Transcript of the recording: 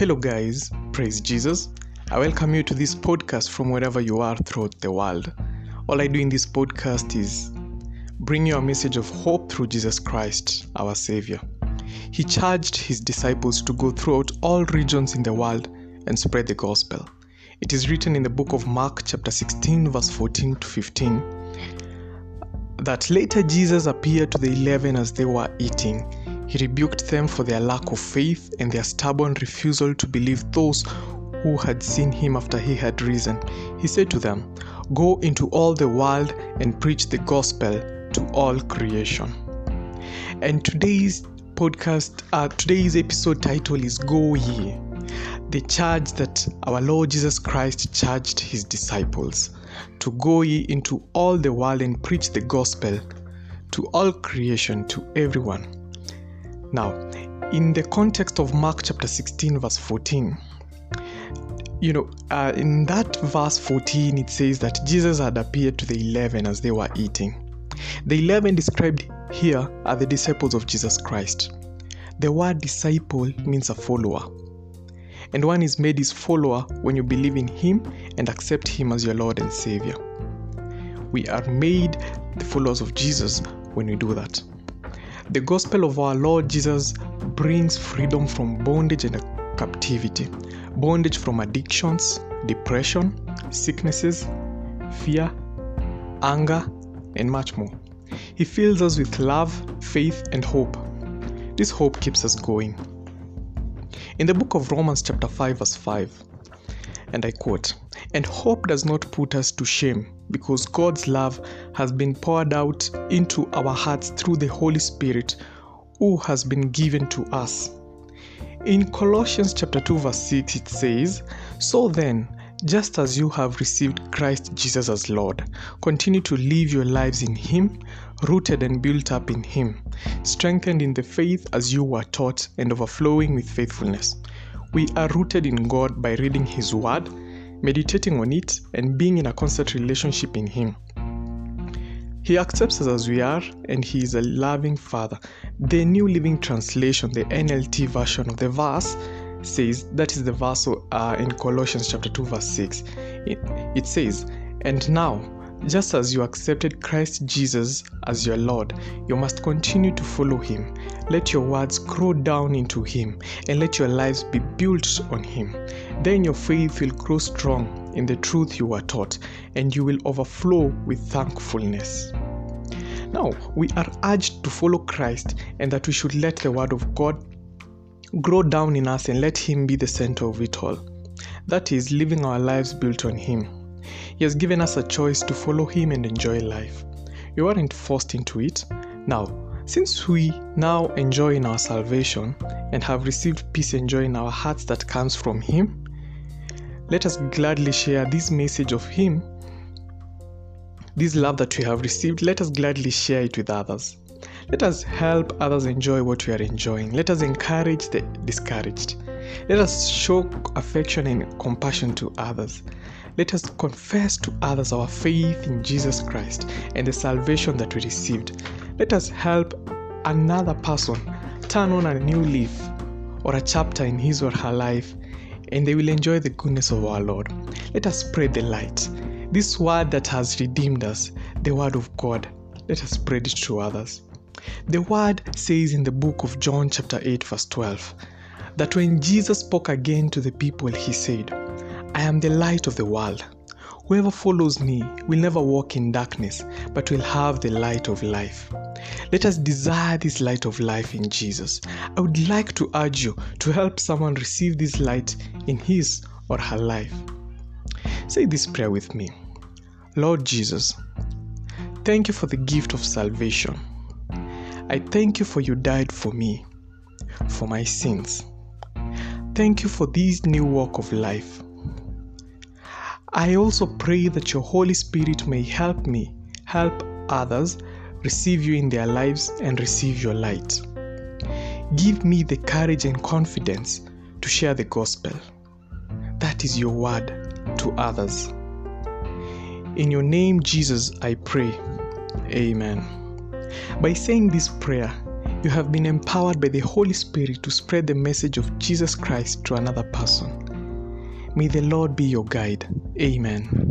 Hello, guys. Praise Jesus. I welcome you to this podcast from wherever you are throughout the world. All I do in this podcast is bring you a message of hope through Jesus Christ, our Savior. He charged his disciples to go throughout all regions in the world and spread the gospel. It is written in the book of Mark, chapter 16, verse 14 to 15, that later Jesus appeared to the eleven as they were eating. He rebuked them for their lack of faith and their stubborn refusal to believe those who had seen him after he had risen. He said to them, Go into all the world and preach the gospel to all creation. And today's podcast, uh, today's episode title is Go Ye, the charge that our Lord Jesus Christ charged his disciples to go ye into all the world and preach the gospel to all creation, to everyone. Now, in the context of Mark chapter 16, verse 14, you know, uh, in that verse 14, it says that Jesus had appeared to the eleven as they were eating. The eleven described here are the disciples of Jesus Christ. The word disciple means a follower. And one is made his follower when you believe in him and accept him as your Lord and Savior. We are made the followers of Jesus when we do that. The gospel of our Lord Jesus brings freedom from bondage and captivity, bondage from addictions, depression, sicknesses, fear, anger, and much more. He fills us with love, faith, and hope. This hope keeps us going. In the book of Romans, chapter 5, verse 5, and I quote, And hope does not put us to shame, because God's love has been poured out into our hearts through the Holy Spirit who has been given to us. In Colossians chapter 2 verse 6 it says, "So then, just as you have received Christ Jesus as Lord, continue to live your lives in him, rooted and built up in him, strengthened in the faith as you were taught and overflowing with faithfulness." We are rooted in God by reading his word, meditating on it, and being in a constant relationship in him. He accepts us as we are, and He is a loving Father. The New Living Translation, the NLT version of the verse, says that is the verse uh, in Colossians chapter 2, verse 6. It, it says, And now, just as you accepted Christ Jesus as your Lord, you must continue to follow Him. Let your words grow down into Him, and let your lives be built on Him. Then your faith will grow strong in the truth you were taught, and you will overflow with thankfulness. Now, we are urged to follow Christ and that we should let the Word of God grow down in us and let Him be the center of it all. That is, living our lives built on Him. He has given us a choice to follow Him and enjoy life. We weren't forced into it. Now, since we now enjoy in our salvation and have received peace and joy in our hearts that comes from Him, let us gladly share this message of Him, this love that we have received, let us gladly share it with others. Let us help others enjoy what we are enjoying. Let us encourage the discouraged. Let us show affection and compassion to others. Let us confess to others our faith in Jesus Christ and the salvation that we received. Let us help another person turn on a new leaf or a chapter in his or her life and they will enjoy the goodness of our Lord. Let us spread the light. This word that has redeemed us, the word of God, let us spread it to others. The word says in the book of John, chapter 8, verse 12, that when Jesus spoke again to the people, he said, I am the light of the world. Whoever follows me will never walk in darkness, but will have the light of life. Let us desire this light of life in Jesus. I would like to urge you to help someone receive this light in his or her life. Say this prayer with me Lord Jesus, thank you for the gift of salvation. I thank you for you died for me, for my sins. Thank you for this new walk of life. I also pray that your Holy Spirit may help me help others receive you in their lives and receive your light. Give me the courage and confidence to share the gospel. That is your word to others. In your name, Jesus, I pray. Amen. By saying this prayer, you have been empowered by the Holy Spirit to spread the message of Jesus Christ to another person. May the Lord be your guide. Amen.